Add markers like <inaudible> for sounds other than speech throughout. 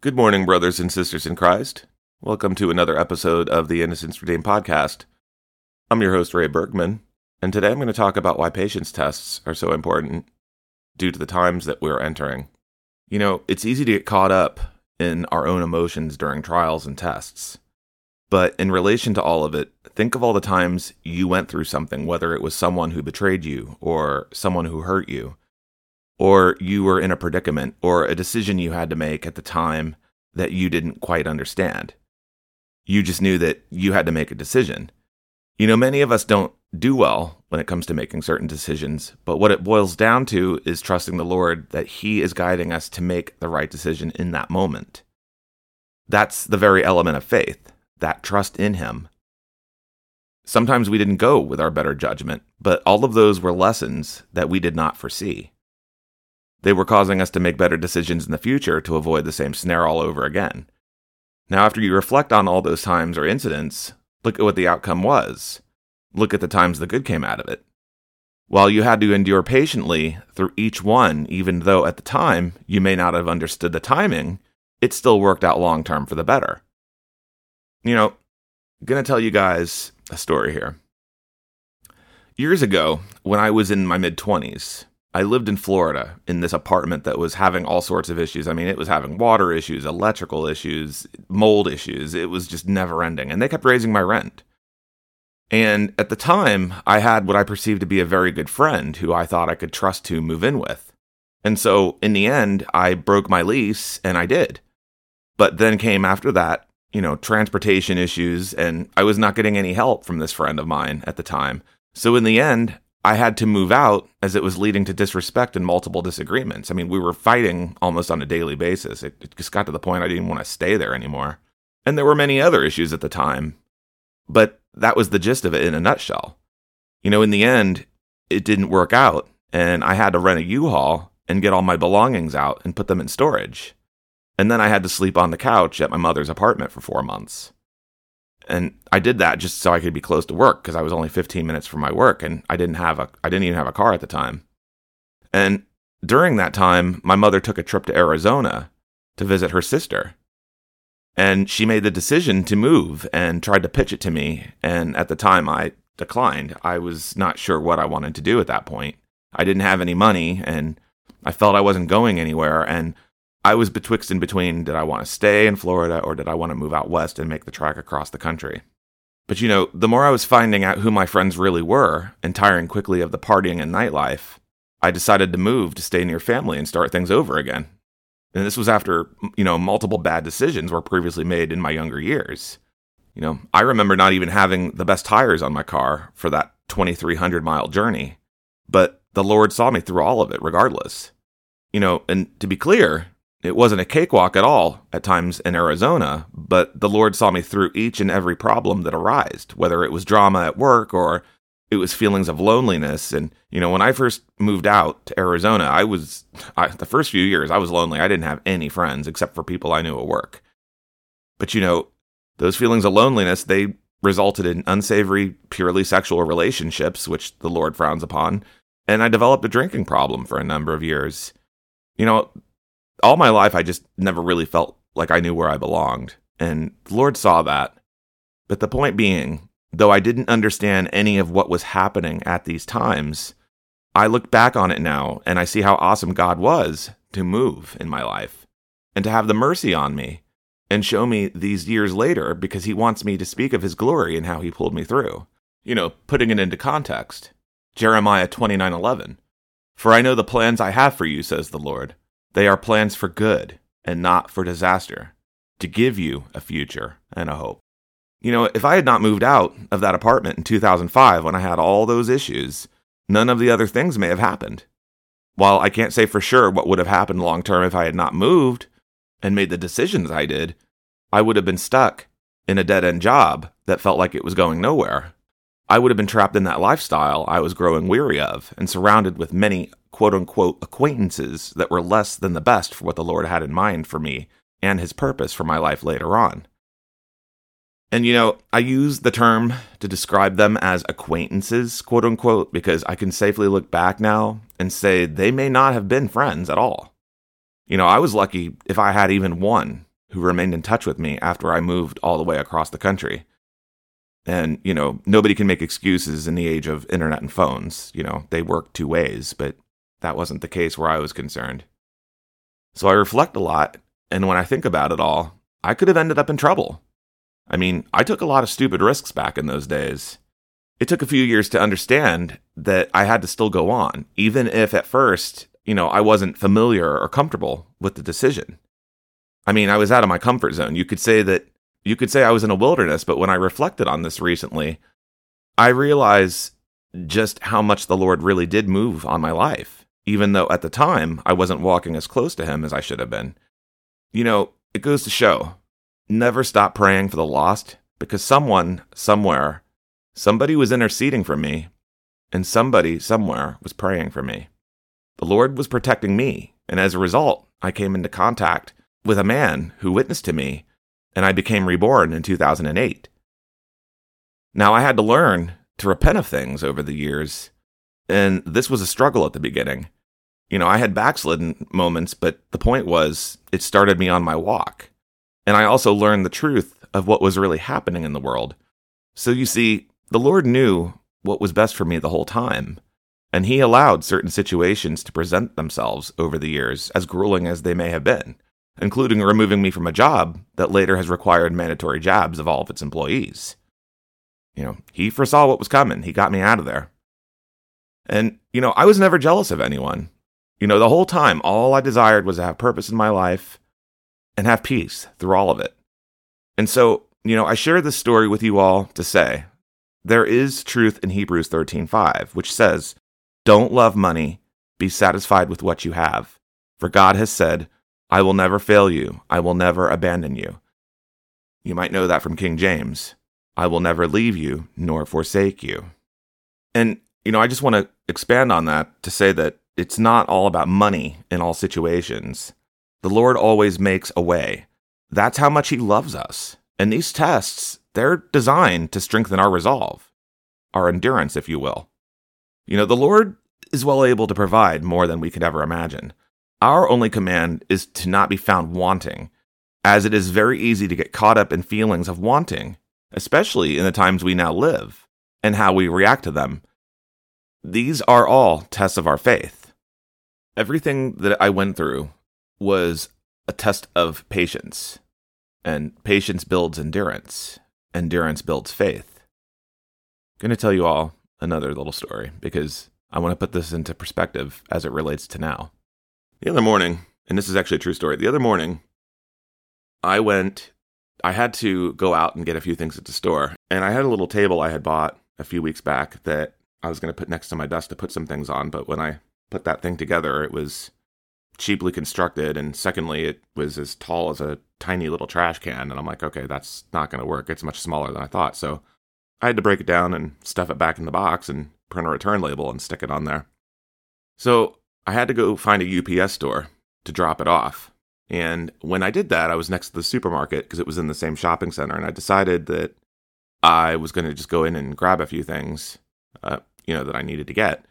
Good morning, brothers and sisters in Christ. Welcome to another episode of the Innocence Redeemed podcast. I'm your host, Ray Bergman, and today I'm going to talk about why patience tests are so important due to the times that we're entering. You know, it's easy to get caught up in our own emotions during trials and tests. But in relation to all of it, think of all the times you went through something, whether it was someone who betrayed you or someone who hurt you or you were in a predicament or a decision you had to make at the time that you didn't quite understand. You just knew that you had to make a decision. You know, many of us don't do well when it comes to making certain decisions, but what it boils down to is trusting the Lord that He is guiding us to make the right decision in that moment. That's the very element of faith, that trust in Him. Sometimes we didn't go with our better judgment, but all of those were lessons that we did not foresee. They were causing us to make better decisions in the future to avoid the same snare all over again. Now, after you reflect on all those times or incidents, look at what the outcome was. Look at the times the good came out of it. While you had to endure patiently through each one, even though at the time you may not have understood the timing, it still worked out long term for the better. You know, to tell you guys a story here. Years ago, when I was in my mid 20s, I lived in Florida in this apartment that was having all sorts of issues. I mean, it was having water issues, electrical issues, mold issues. It was just never ending. And they kept raising my rent. And at the time, I had what I perceived to be a very good friend who I thought I could trust to move in with. And so in the end, I broke my lease and I did. But then came after that, you know, transportation issues, and I was not getting any help from this friend of mine at the time. So in the end, I had to move out as it was leading to disrespect and multiple disagreements. I mean, we were fighting almost on a daily basis. It, it just got to the point I didn't want to stay there anymore. And there were many other issues at the time, but that was the gist of it in a nutshell. You know, in the end, it didn't work out, and I had to rent a U Haul and get all my belongings out and put them in storage. And then I had to sleep on the couch at my mother's apartment for four months. And I did that just so I could be close to work because I was only 15 minutes from my work and I didn't have a I didn't even have a car at the time. And during that time, my mother took a trip to Arizona to visit her sister. And she made the decision to move and tried to pitch it to me. And at the time, I declined. I was not sure what I wanted to do at that point. I didn't have any money and I felt I wasn't going anywhere. And I was betwixt and between did I want to stay in Florida or did I want to move out west and make the trek across the country? But you know, the more I was finding out who my friends really were and tiring quickly of the partying and nightlife, I decided to move to stay near family and start things over again. And this was after, you know, multiple bad decisions were previously made in my younger years. You know, I remember not even having the best tires on my car for that 2,300 mile journey, but the Lord saw me through all of it regardless. You know, and to be clear, it wasn't a cakewalk at all at times in Arizona, but the Lord saw me through each and every problem that arose, whether it was drama at work or it was feelings of loneliness. And, you know, when I first moved out to Arizona, I was, I, the first few years, I was lonely. I didn't have any friends except for people I knew at work. But, you know, those feelings of loneliness, they resulted in unsavory, purely sexual relationships, which the Lord frowns upon. And I developed a drinking problem for a number of years. You know, all my life, I just never really felt like I knew where I belonged. And the Lord saw that. But the point being, though I didn't understand any of what was happening at these times, I look back on it now and I see how awesome God was to move in my life and to have the mercy on me and show me these years later because he wants me to speak of his glory and how he pulled me through. You know, putting it into context. Jeremiah 29:11. For I know the plans I have for you, says the Lord they are plans for good and not for disaster, to give you a future and a hope. You know, if I had not moved out of that apartment in 2005 when I had all those issues, none of the other things may have happened. While I can't say for sure what would have happened long term if I had not moved and made the decisions I did, I would have been stuck in a dead end job that felt like it was going nowhere. I would have been trapped in that lifestyle I was growing weary of and surrounded with many quote unquote acquaintances that were less than the best for what the Lord had in mind for me and his purpose for my life later on. And you know, I use the term to describe them as acquaintances, quote unquote, because I can safely look back now and say they may not have been friends at all. You know, I was lucky if I had even one who remained in touch with me after I moved all the way across the country. And, you know, nobody can make excuses in the age of internet and phones. You know, they work two ways, but that wasn't the case where I was concerned. So I reflect a lot, and when I think about it all, I could have ended up in trouble. I mean, I took a lot of stupid risks back in those days. It took a few years to understand that I had to still go on, even if at first, you know, I wasn't familiar or comfortable with the decision. I mean, I was out of my comfort zone. You could say that you could say I was in a wilderness, but when I reflected on this recently, I realized just how much the Lord really did move on my life, even though at the time I wasn't walking as close to Him as I should have been. You know, it goes to show never stop praying for the lost because someone, somewhere, somebody was interceding for me, and somebody, somewhere, was praying for me. The Lord was protecting me, and as a result, I came into contact with a man who witnessed to me, and I became reborn in 2008. Now, I had to learn to repent of things over the years, and this was a struggle at the beginning. You know, I had backslidden moments, but the point was, it started me on my walk. And I also learned the truth of what was really happening in the world. So you see, the Lord knew what was best for me the whole time. And He allowed certain situations to present themselves over the years, as grueling as they may have been, including removing me from a job that later has required mandatory jabs of all of its employees. You know, He foresaw what was coming, He got me out of there. And, you know, I was never jealous of anyone. You know, the whole time, all I desired was to have purpose in my life and have peace through all of it. And so, you know, I share this story with you all to say there is truth in Hebrews 13:5, which says, "Don't love money, be satisfied with what you have, for God has said, I will never fail you, I will never abandon you." You might know that from King James. I will never leave you nor forsake you. And you know, I just want to expand on that to say that it's not all about money in all situations. The Lord always makes a way. That's how much He loves us. And these tests, they're designed to strengthen our resolve, our endurance, if you will. You know, the Lord is well able to provide more than we could ever imagine. Our only command is to not be found wanting, as it is very easy to get caught up in feelings of wanting, especially in the times we now live, and how we react to them. These are all tests of our faith everything that I went through was a test of patience. And patience builds endurance. Endurance builds faith. I'm going to tell you all another little story because I want to put this into perspective as it relates to now. The other morning, and this is actually a true story, the other morning, I went, I had to go out and get a few things at the store. And I had a little table I had bought a few weeks back that I was going to put next to my desk to put some things on. But when I put that thing together, it was cheaply constructed. And secondly, it was as tall as a tiny little trash can. And I'm like, okay, that's not going to work. It's much smaller than I thought. So I had to break it down and stuff it back in the box and print a return label and stick it on there. So I had to go find a UPS store to drop it off. And when I did that, I was next to the supermarket because it was in the same shopping center. And I decided that I was going to just go in and grab a few things, uh, you know, that I needed to get.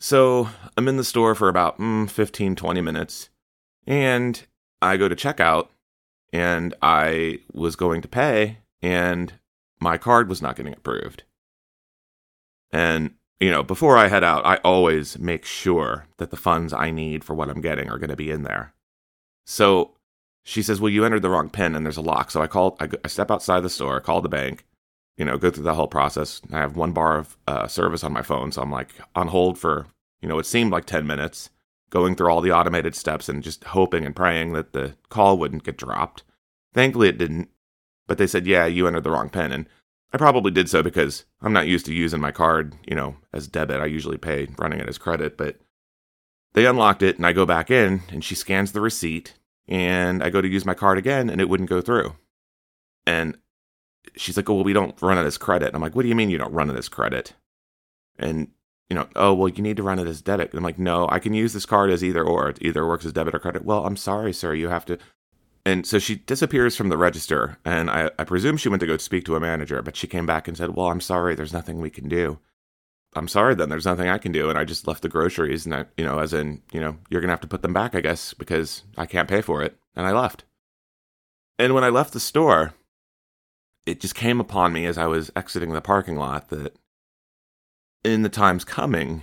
So I'm in the store for about mm, 15, 20 minutes, and I go to checkout, and I was going to pay, and my card was not getting approved. And, you know, before I head out, I always make sure that the funds I need for what I'm getting are going to be in there. So she says, Well, you entered the wrong PIN and there's a lock. So I call, I, I step outside the store, call the bank, you know, go through the whole process. I have one bar of uh, service on my phone, so I'm like on hold for, you know, it seemed like 10 minutes, going through all the automated steps and just hoping and praying that the call wouldn't get dropped. Thankfully, it didn't. But they said, yeah, you entered the wrong PIN. And I probably did so because I'm not used to using my card, you know, as debit. I usually pay running it as credit. But they unlocked it and I go back in and she scans the receipt and I go to use my card again and it wouldn't go through. And she's like, oh, well, we don't run it as credit. And I'm like, what do you mean you don't run it as credit? And, you know, oh, well, you need to run it as debit. And I'm like, no, I can use this card as either or. It either works as debit or credit. Well, I'm sorry, sir. You have to. And so she disappears from the register. And I, I presume she went to go speak to a manager, but she came back and said, well, I'm sorry. There's nothing we can do. I'm sorry then. There's nothing I can do. And I just left the groceries. And I, you know, as in, you know, you're going to have to put them back, I guess, because I can't pay for it. And I left. And when I left the store, it just came upon me as I was exiting the parking lot that in the times coming,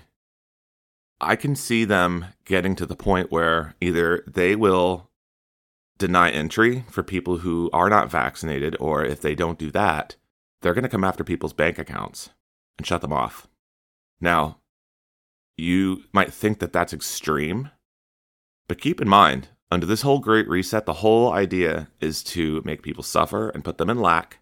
I can see them getting to the point where either they will deny entry for people who are not vaccinated, or if they don't do that, they're going to come after people's bank accounts and shut them off. Now, you might think that that's extreme, but keep in mind, under this whole great reset, the whole idea is to make people suffer and put them in lack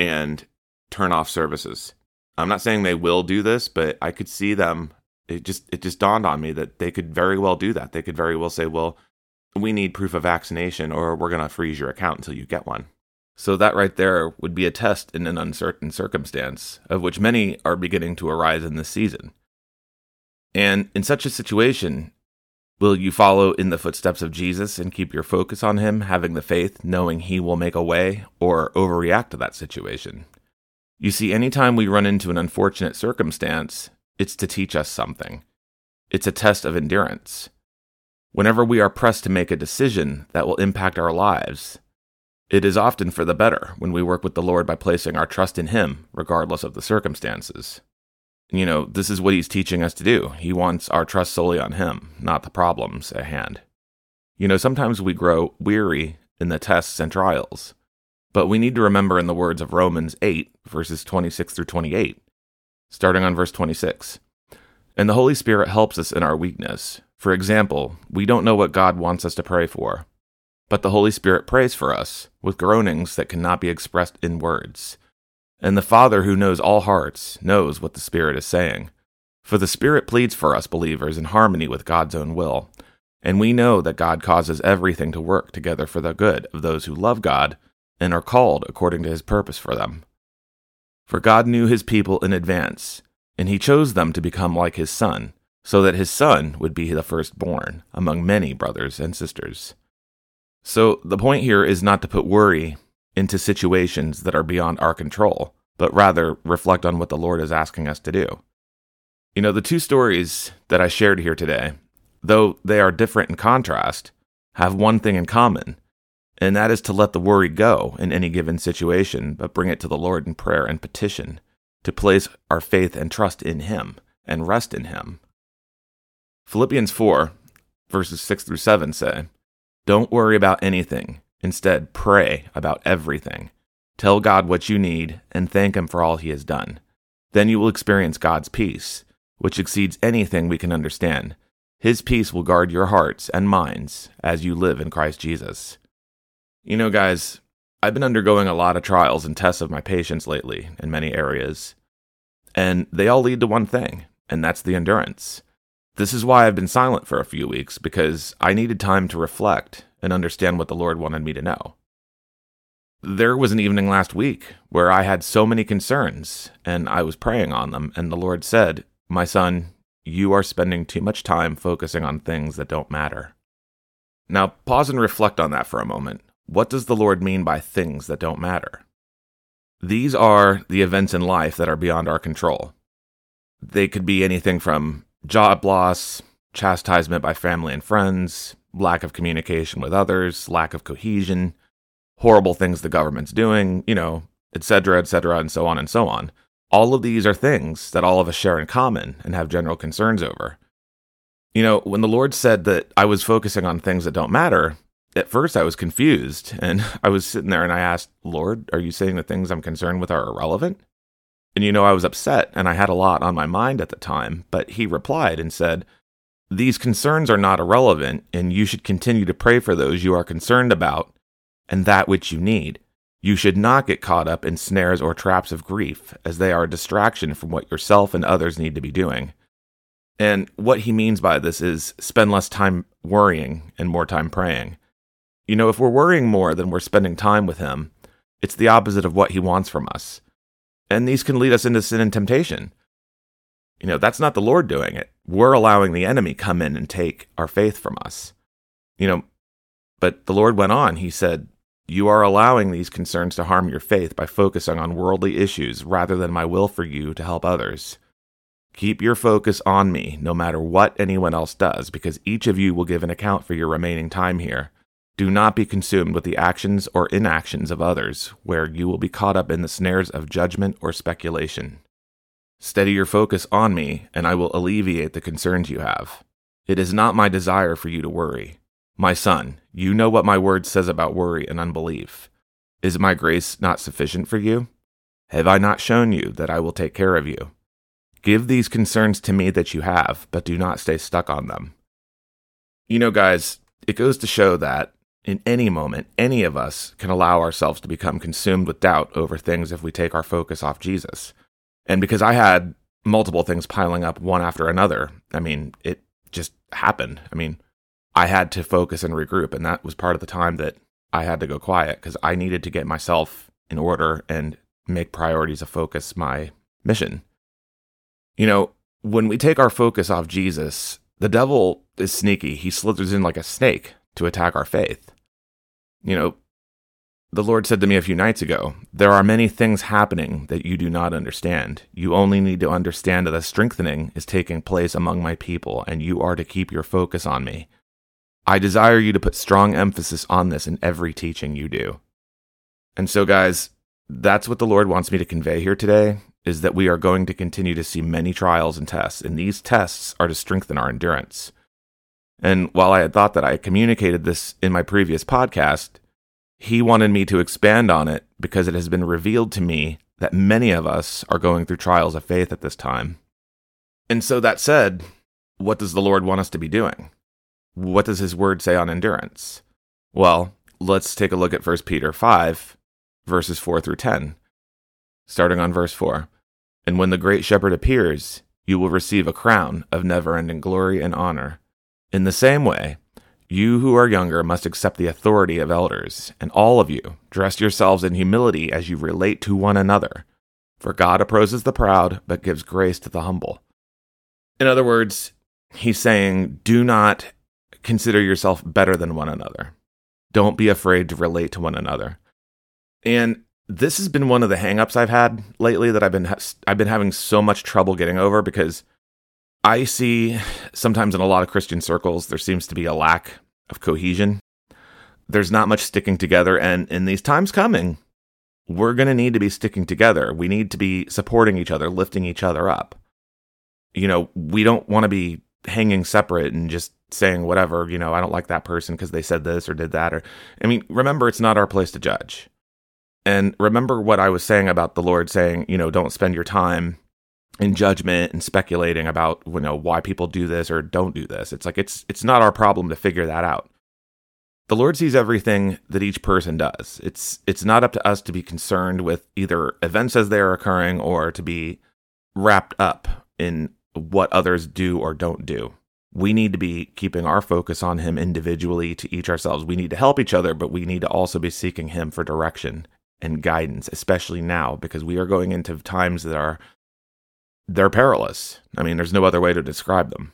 and turn off services. I'm not saying they will do this, but I could see them. It just it just dawned on me that they could very well do that. They could very well say, "Well, we need proof of vaccination, or we're going to freeze your account until you get one." So that right there would be a test in an uncertain circumstance, of which many are beginning to arise in this season. And in such a situation, will you follow in the footsteps of Jesus and keep your focus on him, having the faith, knowing he will make a way, or overreact to that situation? You see, anytime we run into an unfortunate circumstance, it's to teach us something. It's a test of endurance. Whenever we are pressed to make a decision that will impact our lives, it is often for the better when we work with the Lord by placing our trust in Him, regardless of the circumstances you know, this is what he's teaching us to do. He wants our trust solely on him, not the problems at hand. You know, sometimes we grow weary in the tests and trials, but we need to remember in the words of Romans 8, verses 26 through 28, starting on verse 26. And the Holy Spirit helps us in our weakness. For example, we don't know what God wants us to pray for, but the Holy Spirit prays for us with groanings that cannot be expressed in words. And the Father who knows all hearts knows what the Spirit is saying. For the Spirit pleads for us believers in harmony with God's own will. And we know that God causes everything to work together for the good of those who love God and are called according to his purpose for them. For God knew his people in advance, and he chose them to become like his Son, so that his Son would be the firstborn among many brothers and sisters. So the point here is not to put worry into situations that are beyond our control, but rather reflect on what the Lord is asking us to do. You know, the two stories that I shared here today, though they are different in contrast, have one thing in common, and that is to let the worry go in any given situation, but bring it to the Lord in prayer and petition, to place our faith and trust in Him and rest in Him. Philippians 4, verses 6 through 7 say, Don't worry about anything Instead, pray about everything. Tell God what you need and thank Him for all He has done. Then you will experience God's peace, which exceeds anything we can understand. His peace will guard your hearts and minds as you live in Christ Jesus. You know, guys, I've been undergoing a lot of trials and tests of my patience lately in many areas, and they all lead to one thing, and that's the endurance. This is why I've been silent for a few weeks, because I needed time to reflect and understand what the Lord wanted me to know. There was an evening last week where I had so many concerns and I was praying on them, and the Lord said, My son, you are spending too much time focusing on things that don't matter. Now, pause and reflect on that for a moment. What does the Lord mean by things that don't matter? These are the events in life that are beyond our control. They could be anything from job loss, chastisement by family and friends, lack of communication with others, lack of cohesion, horrible things the government's doing, you know, etc., etc., and so on and so on. All of these are things that all of us share in common and have general concerns over. You know, when the Lord said that I was focusing on things that don't matter, at first I was confused and <laughs> I was sitting there and I asked, Lord, are you saying the things I'm concerned with are irrelevant? And you know, I was upset and I had a lot on my mind at the time, but he replied and said, these concerns are not irrelevant, and you should continue to pray for those you are concerned about and that which you need. You should not get caught up in snares or traps of grief, as they are a distraction from what yourself and others need to be doing. And what he means by this is spend less time worrying and more time praying. You know, if we're worrying more than we're spending time with him, it's the opposite of what he wants from us. And these can lead us into sin and temptation. You know, that's not the Lord doing it. We're allowing the enemy come in and take our faith from us. You know, but the Lord went on. He said, You are allowing these concerns to harm your faith by focusing on worldly issues rather than my will for you to help others. Keep your focus on me, no matter what anyone else does, because each of you will give an account for your remaining time here. Do not be consumed with the actions or inactions of others, where you will be caught up in the snares of judgment or speculation. Steady your focus on me, and I will alleviate the concerns you have. It is not my desire for you to worry. My son, you know what my word says about worry and unbelief. Is my grace not sufficient for you? Have I not shown you that I will take care of you? Give these concerns to me that you have, but do not stay stuck on them. You know, guys, it goes to show that in any moment, any of us can allow ourselves to become consumed with doubt over things if we take our focus off Jesus. And because I had multiple things piling up one after another, I mean, it just happened. I mean, I had to focus and regroup. And that was part of the time that I had to go quiet because I needed to get myself in order and make priorities of focus my mission. You know, when we take our focus off Jesus, the devil is sneaky. He slithers in like a snake to attack our faith. You know, the Lord said to me a few nights ago, There are many things happening that you do not understand. You only need to understand that a strengthening is taking place among my people, and you are to keep your focus on me. I desire you to put strong emphasis on this in every teaching you do. And so, guys, that's what the Lord wants me to convey here today is that we are going to continue to see many trials and tests, and these tests are to strengthen our endurance. And while I had thought that I communicated this in my previous podcast, he wanted me to expand on it because it has been revealed to me that many of us are going through trials of faith at this time. And so, that said, what does the Lord want us to be doing? What does his word say on endurance? Well, let's take a look at 1 Peter 5, verses 4 through 10. Starting on verse 4 And when the great shepherd appears, you will receive a crown of never ending glory and honor. In the same way, you who are younger must accept the authority of elders, and all of you, dress yourselves in humility as you relate to one another. For God opposes the proud, but gives grace to the humble. In other words, he's saying, do not consider yourself better than one another. Don't be afraid to relate to one another. And this has been one of the hangups I've had lately that I've been I've been having so much trouble getting over because I see sometimes in a lot of Christian circles there seems to be a lack of cohesion. There's not much sticking together and in these times coming we're going to need to be sticking together. We need to be supporting each other, lifting each other up. You know, we don't want to be hanging separate and just saying whatever, you know, I don't like that person because they said this or did that or I mean, remember it's not our place to judge. And remember what I was saying about the Lord saying, you know, don't spend your time in judgment and speculating about, you know, why people do this or don't do this. It's like it's it's not our problem to figure that out. The Lord sees everything that each person does. It's it's not up to us to be concerned with either events as they are occurring or to be wrapped up in what others do or don't do. We need to be keeping our focus on Him individually to each ourselves. We need to help each other, but we need to also be seeking Him for direction and guidance, especially now, because we are going into times that are they're perilous. I mean, there's no other way to describe them.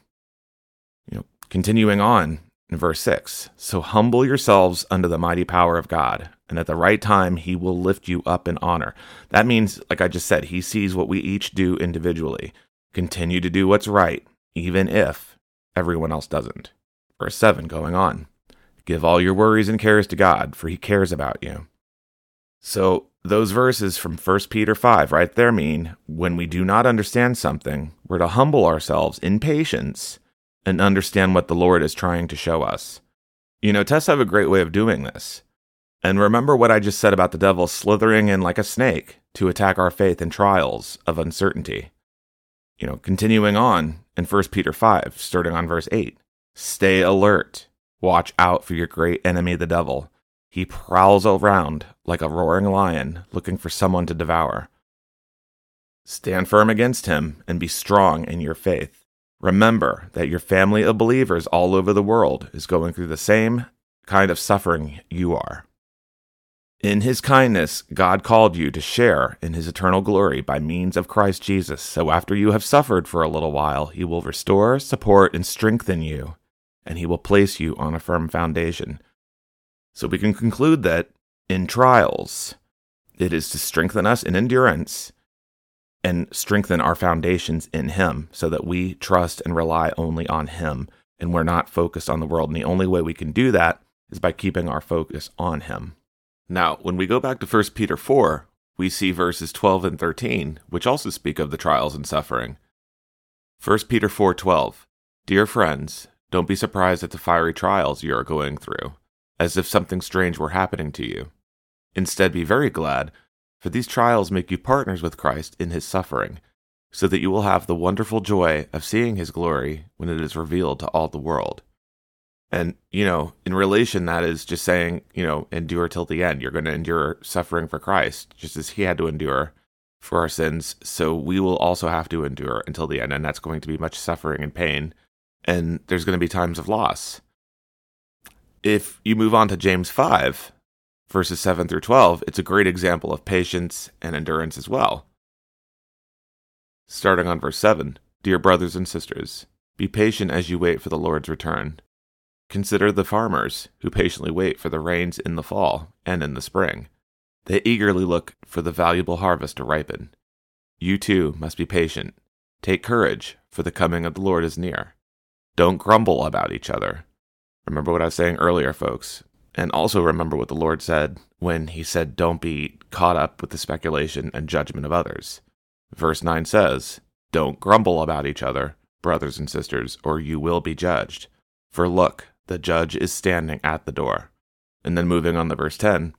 You know, continuing on in verse 6 So humble yourselves under the mighty power of God, and at the right time he will lift you up in honor. That means, like I just said, he sees what we each do individually. Continue to do what's right, even if everyone else doesn't. Verse 7 going on Give all your worries and cares to God, for he cares about you. So, those verses from 1 Peter 5 right there mean when we do not understand something, we're to humble ourselves in patience and understand what the Lord is trying to show us. You know, tests have a great way of doing this. And remember what I just said about the devil slithering in like a snake to attack our faith in trials of uncertainty you know, continuing on in 1 Peter 5, starting on verse 8 Stay alert, watch out for your great enemy, the devil. He prowls around like a roaring lion, looking for someone to devour. Stand firm against him and be strong in your faith. Remember that your family of believers all over the world is going through the same kind of suffering you are. In his kindness, God called you to share in his eternal glory by means of Christ Jesus. So after you have suffered for a little while, he will restore, support, and strengthen you, and he will place you on a firm foundation. So we can conclude that in trials, it is to strengthen us in endurance and strengthen our foundations in him so that we trust and rely only on him and we're not focused on the world. And the only way we can do that is by keeping our focus on Him. Now, when we go back to 1 Peter 4, we see verses 12 and 13, which also speak of the trials and suffering. 1 Peter 4:12 Dear friends, don't be surprised at the fiery trials you are going through, as if something strange were happening to you. Instead, be very glad, for these trials make you partners with Christ in his suffering, so that you will have the wonderful joy of seeing his glory when it is revealed to all the world. And, you know, in relation, that is just saying, you know, endure till the end. You're going to endure suffering for Christ, just as he had to endure for our sins. So we will also have to endure until the end. And that's going to be much suffering and pain. And there's going to be times of loss. If you move on to James 5, verses 7 through 12, it's a great example of patience and endurance as well. Starting on verse 7 Dear brothers and sisters, be patient as you wait for the Lord's return. Consider the farmers who patiently wait for the rains in the fall and in the spring. They eagerly look for the valuable harvest to ripen. You too must be patient. Take courage, for the coming of the Lord is near. Don't grumble about each other. Remember what I was saying earlier, folks. And also remember what the Lord said when He said, Don't be caught up with the speculation and judgment of others. Verse 9 says, Don't grumble about each other, brothers and sisters, or you will be judged. For look, the judge is standing at the door. And then moving on to verse 10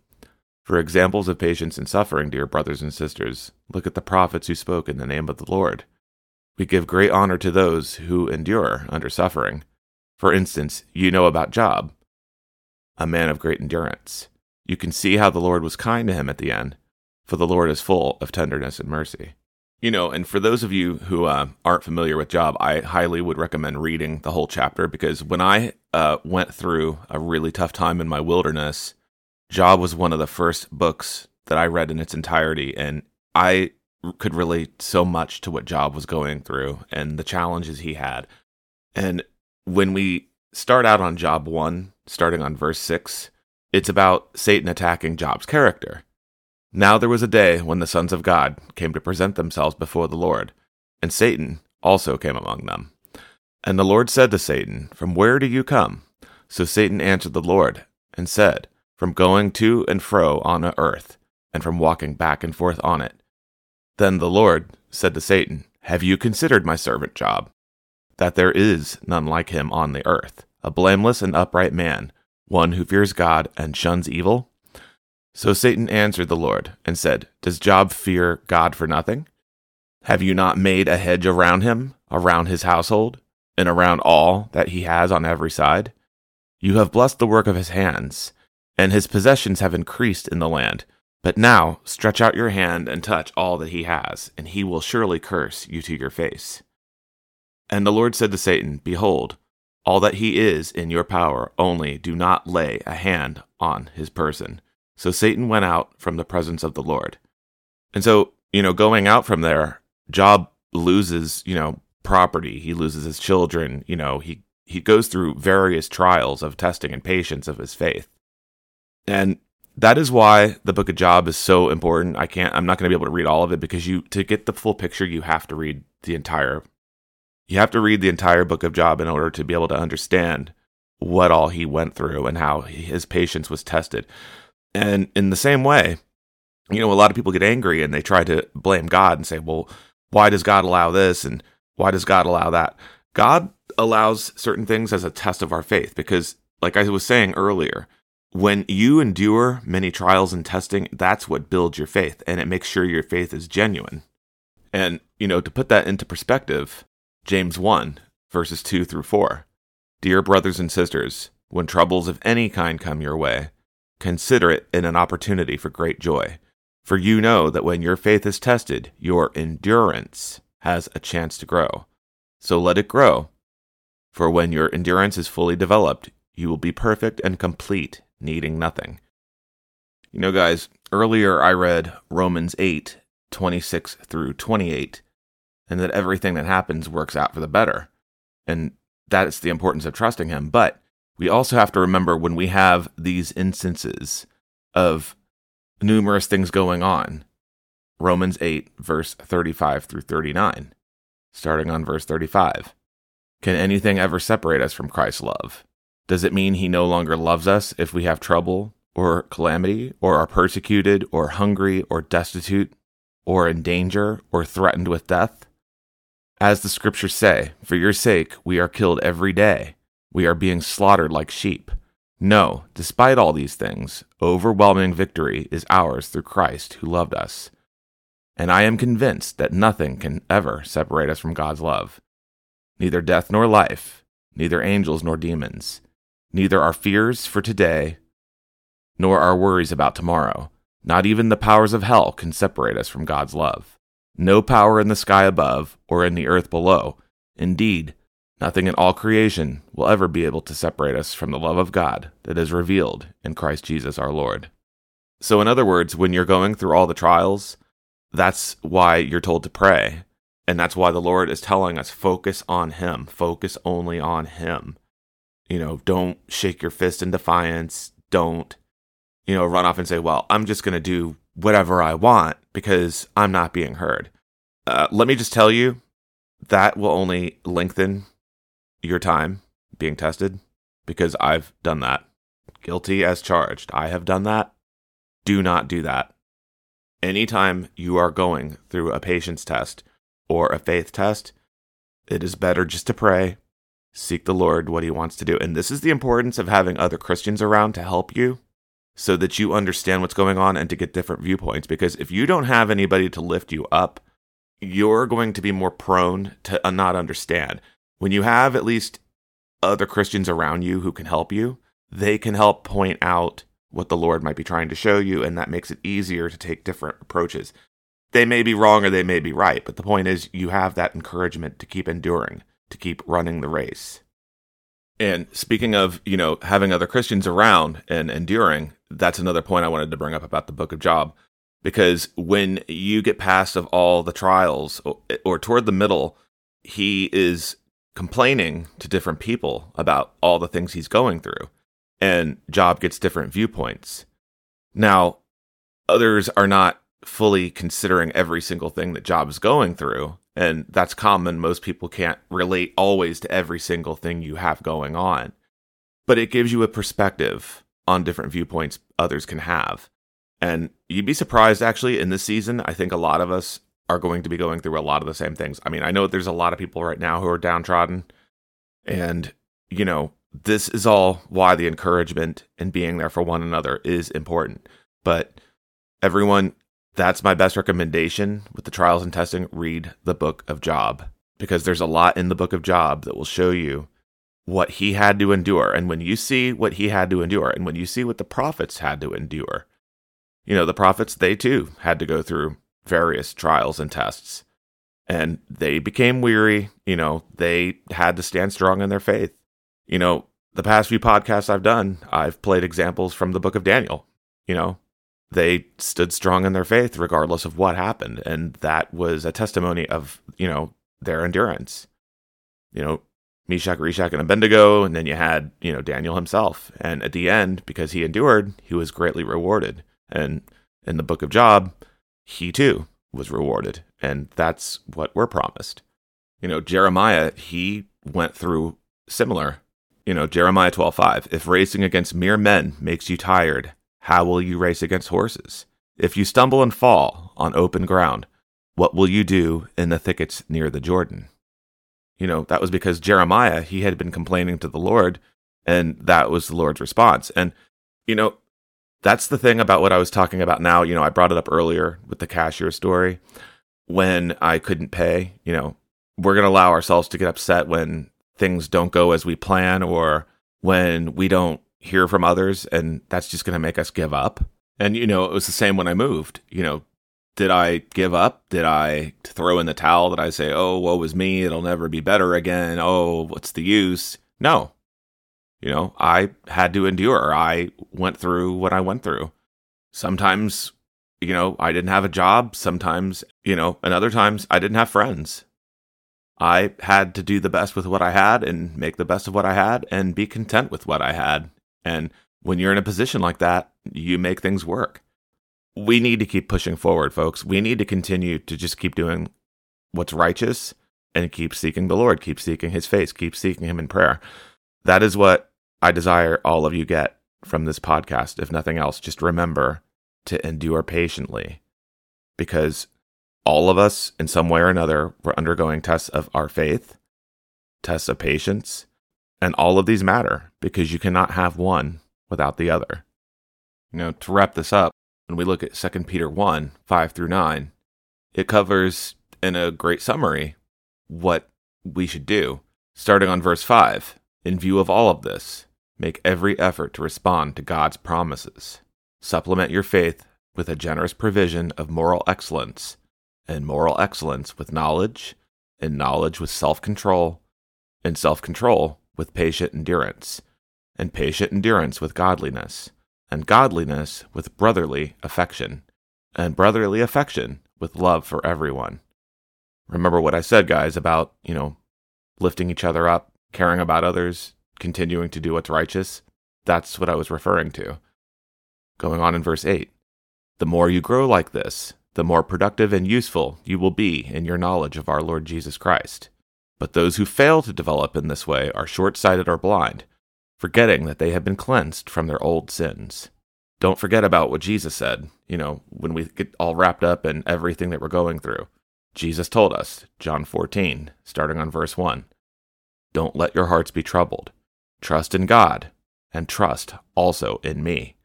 For examples of patience and suffering, dear brothers and sisters, look at the prophets who spoke in the name of the Lord. We give great honor to those who endure under suffering. For instance, you know about Job, a man of great endurance. You can see how the Lord was kind to him at the end, for the Lord is full of tenderness and mercy. You know, and for those of you who uh, aren't familiar with Job, I highly would recommend reading the whole chapter because when I uh, went through a really tough time in my wilderness, Job was one of the first books that I read in its entirety, and I could relate so much to what Job was going through and the challenges he had. And when we start out on Job 1, starting on verse 6, it's about Satan attacking Job's character. Now there was a day when the sons of God came to present themselves before the Lord, and Satan also came among them. And the Lord said to Satan, From where do you come? So Satan answered the Lord, and said, From going to and fro on the earth, and from walking back and forth on it. Then the Lord said to Satan, Have you considered my servant Job? That there is none like him on the earth, a blameless and upright man, one who fears God and shuns evil? So Satan answered the Lord and said, Does Job fear God for nothing? Have you not made a hedge around him, around his household, and around all that he has on every side? You have blessed the work of his hands, and his possessions have increased in the land. But now stretch out your hand and touch all that he has, and he will surely curse you to your face. And the Lord said to Satan, Behold, all that he is in your power, only do not lay a hand on his person. So Satan went out from the presence of the Lord. And so, you know, going out from there, Job loses, you know, property. He loses his children. You know, he, he goes through various trials of testing and patience of his faith. And that is why the book of Job is so important. I can't, I'm not going to be able to read all of it because you, to get the full picture, you have to read the entire, you have to read the entire book of Job in order to be able to understand what all he went through and how his patience was tested. And in the same way, you know, a lot of people get angry and they try to blame God and say, well, why does God allow this? And why does God allow that? God allows certain things as a test of our faith because, like I was saying earlier, when you endure many trials and testing, that's what builds your faith and it makes sure your faith is genuine. And, you know, to put that into perspective, James 1, verses 2 through 4. Dear brothers and sisters, when troubles of any kind come your way, Consider it an opportunity for great joy, for you know that when your faith is tested, your endurance has a chance to grow. So let it grow. For when your endurance is fully developed, you will be perfect and complete, needing nothing. You know, guys, earlier I read Romans 8 26 through 28, and that everything that happens works out for the better. And that is the importance of trusting Him. But we also have to remember when we have these instances of numerous things going on. Romans 8, verse 35 through 39. Starting on verse 35. Can anything ever separate us from Christ's love? Does it mean he no longer loves us if we have trouble or calamity or are persecuted or hungry or destitute or in danger or threatened with death? As the scriptures say, for your sake we are killed every day. We are being slaughtered like sheep. No, despite all these things, overwhelming victory is ours through Christ who loved us. And I am convinced that nothing can ever separate us from God's love. Neither death nor life, neither angels nor demons, neither our fears for today nor our worries about tomorrow. Not even the powers of hell can separate us from God's love. No power in the sky above or in the earth below. Indeed, nothing in all creation will ever be able to separate us from the love of God that is revealed in Christ Jesus our Lord. So, in other words, when you're going through all the trials, that's why you're told to pray. And that's why the Lord is telling us focus on Him, focus only on Him. You know, don't shake your fist in defiance. Don't you know, run off and say, well, I'm just going to do whatever I want because I'm not being heard. Uh, let me just tell you that will only lengthen your time being tested because I've done that. Guilty as charged. I have done that. Do not do that. Anytime you are going through a patience test or a faith test, it is better just to pray, seek the Lord what he wants to do. And this is the importance of having other Christians around to help you so that you understand what's going on and to get different viewpoints. Because if you don't have anybody to lift you up, you're going to be more prone to uh, not understand. When you have at least other Christians around you who can help you, they can help point out what the Lord might be trying to show you, and that makes it easier to take different approaches. They may be wrong or they may be right, but the point is you have that encouragement to keep enduring, to keep running the race. And speaking of, you know, having other Christians around and enduring, that's another point I wanted to bring up about the book of Job. Because when you get past of all the trials or, or toward the middle, he is complaining to different people about all the things he's going through. And Job gets different viewpoints. Now, others are not fully considering every single thing that Job is going through. And that's common. Most people can't relate always to every single thing you have going on. But it gives you a perspective on different viewpoints others can have. And you'd be surprised, actually, in this season, I think a lot of us are going to be going through a lot of the same things. I mean, I know there's a lot of people right now who are downtrodden. And, you know, this is all why the encouragement and being there for one another is important. But everyone that's my best recommendation with the trials and testing. Read the book of Job because there's a lot in the book of Job that will show you what he had to endure. And when you see what he had to endure, and when you see what the prophets had to endure, you know, the prophets, they too had to go through various trials and tests. And they became weary. You know, they had to stand strong in their faith. You know, the past few podcasts I've done, I've played examples from the book of Daniel. You know, they stood strong in their faith regardless of what happened. And that was a testimony of you know their endurance. You know meshach shadrach and abednego and then you had you know daniel himself. And at the end because he endured he was greatly rewarded. And in the book of job he too was rewarded. And that's what we're promised. You know jeremiah he went through similar. You know jeremiah 12:5 if racing against mere men makes you tired how will you race against horses? If you stumble and fall on open ground, what will you do in the thickets near the Jordan? You know, that was because Jeremiah, he had been complaining to the Lord, and that was the Lord's response. And, you know, that's the thing about what I was talking about now. You know, I brought it up earlier with the cashier story when I couldn't pay. You know, we're going to allow ourselves to get upset when things don't go as we plan or when we don't hear from others and that's just going to make us give up. And, you know, it was the same when I moved. You know, did I give up? Did I throw in the towel? Did I say, oh, woe is me, it'll never be better again? Oh, what's the use? No. You know, I had to endure. I went through what I went through. Sometimes, you know, I didn't have a job. Sometimes, you know, and other times I didn't have friends. I had to do the best with what I had and make the best of what I had and be content with what I had. And when you're in a position like that, you make things work. We need to keep pushing forward, folks. We need to continue to just keep doing what's righteous and keep seeking the Lord, keep seeking his face, keep seeking him in prayer. That is what I desire all of you get from this podcast, if nothing else, just remember to endure patiently because all of us, in some way or another, were undergoing tests of our faith, tests of patience, and all of these matter because you cannot have one without the other. Know, to wrap this up, when we look at 2 Peter 1 5 through 9, it covers in a great summary what we should do. Starting on verse 5, in view of all of this, make every effort to respond to God's promises. Supplement your faith with a generous provision of moral excellence, and moral excellence with knowledge, and knowledge with self control, and self control with patient endurance, and patient endurance with godliness, and godliness with brotherly affection, and brotherly affection with love for everyone. Remember what I said, guys, about, you know, lifting each other up, caring about others, continuing to do what's righteous? That's what I was referring to. Going on in verse 8 The more you grow like this, the more productive and useful you will be in your knowledge of our Lord Jesus Christ. But those who fail to develop in this way are short sighted or blind, forgetting that they have been cleansed from their old sins. Don't forget about what Jesus said, you know, when we get all wrapped up in everything that we're going through. Jesus told us, John 14, starting on verse 1, Don't let your hearts be troubled. Trust in God, and trust also in me.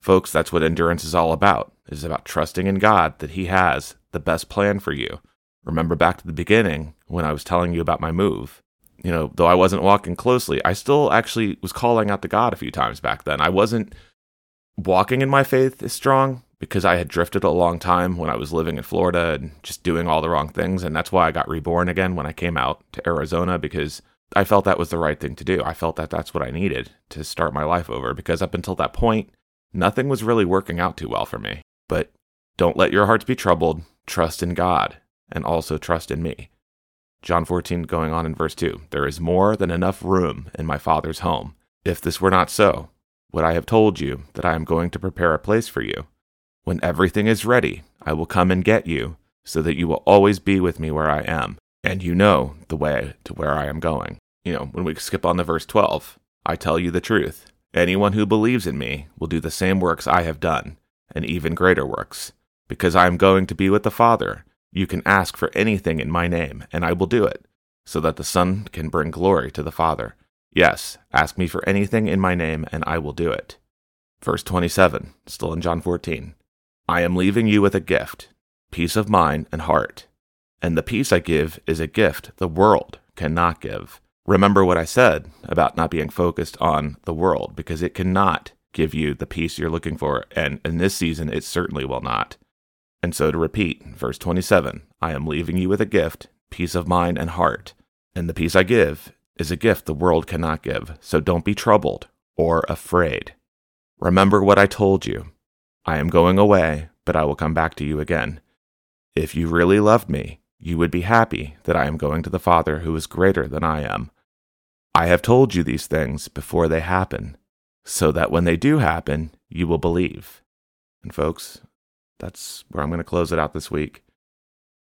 Folks, that's what endurance is all about. It is about trusting in God that He has the best plan for you. Remember back to the beginning when I was telling you about my move. You know, though I wasn't walking closely, I still actually was calling out to God a few times back then. I wasn't walking in my faith as strong because I had drifted a long time when I was living in Florida and just doing all the wrong things. And that's why I got reborn again when I came out to Arizona because I felt that was the right thing to do. I felt that that's what I needed to start my life over because up until that point, nothing was really working out too well for me. But don't let your hearts be troubled. Trust in God and also trust in me. John 14 going on in verse 2 There is more than enough room in my Father's home. If this were not so, would I have told you that I am going to prepare a place for you? When everything is ready, I will come and get you, so that you will always be with me where I am, and you know the way to where I am going. You know, when we skip on to verse 12, I tell you the truth. Anyone who believes in me will do the same works I have done, and even greater works. Because I am going to be with the Father, you can ask for anything in my name, and I will do it, so that the Son can bring glory to the Father. Yes, ask me for anything in my name, and I will do it. Verse 27, still in John 14. I am leaving you with a gift, peace of mind and heart. And the peace I give is a gift the world cannot give. Remember what I said about not being focused on the world, because it cannot give you the peace you're looking for, and in this season, it certainly will not. And so to repeat, verse 27 I am leaving you with a gift, peace of mind and heart. And the peace I give is a gift the world cannot give, so don't be troubled or afraid. Remember what I told you. I am going away, but I will come back to you again. If you really loved me, you would be happy that I am going to the Father who is greater than I am. I have told you these things before they happen, so that when they do happen, you will believe. And, folks, that's where I'm going to close it out this week.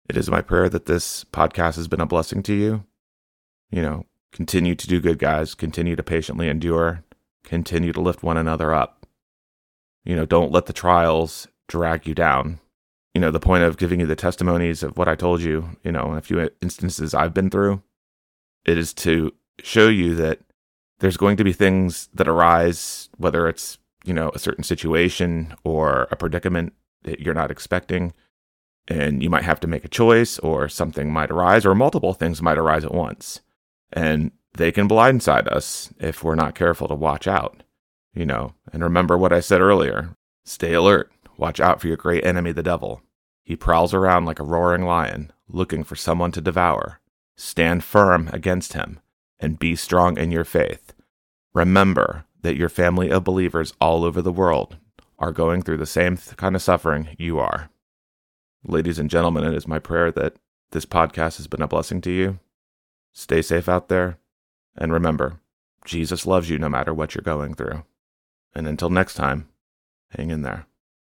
It is my prayer that this podcast has been a blessing to you. You know, continue to do good, guys. Continue to patiently endure. Continue to lift one another up. You know, don't let the trials drag you down. You know, the point of giving you the testimonies of what I told you, you know, in a few instances I've been through, it is to show you that there's going to be things that arise, whether it's, you know, a certain situation or a predicament that you're not expecting. And you might have to make a choice, or something might arise, or multiple things might arise at once. And they can blindside us if we're not careful to watch out, you know. And remember what I said earlier stay alert, watch out for your great enemy, the devil. He prowls around like a roaring lion, looking for someone to devour. Stand firm against him, and be strong in your faith. Remember that your family of believers all over the world are going through the same kind of suffering you are. Ladies and gentlemen, it is my prayer that this podcast has been a blessing to you. Stay safe out there. And remember, Jesus loves you no matter what you're going through. And until next time, hang in there.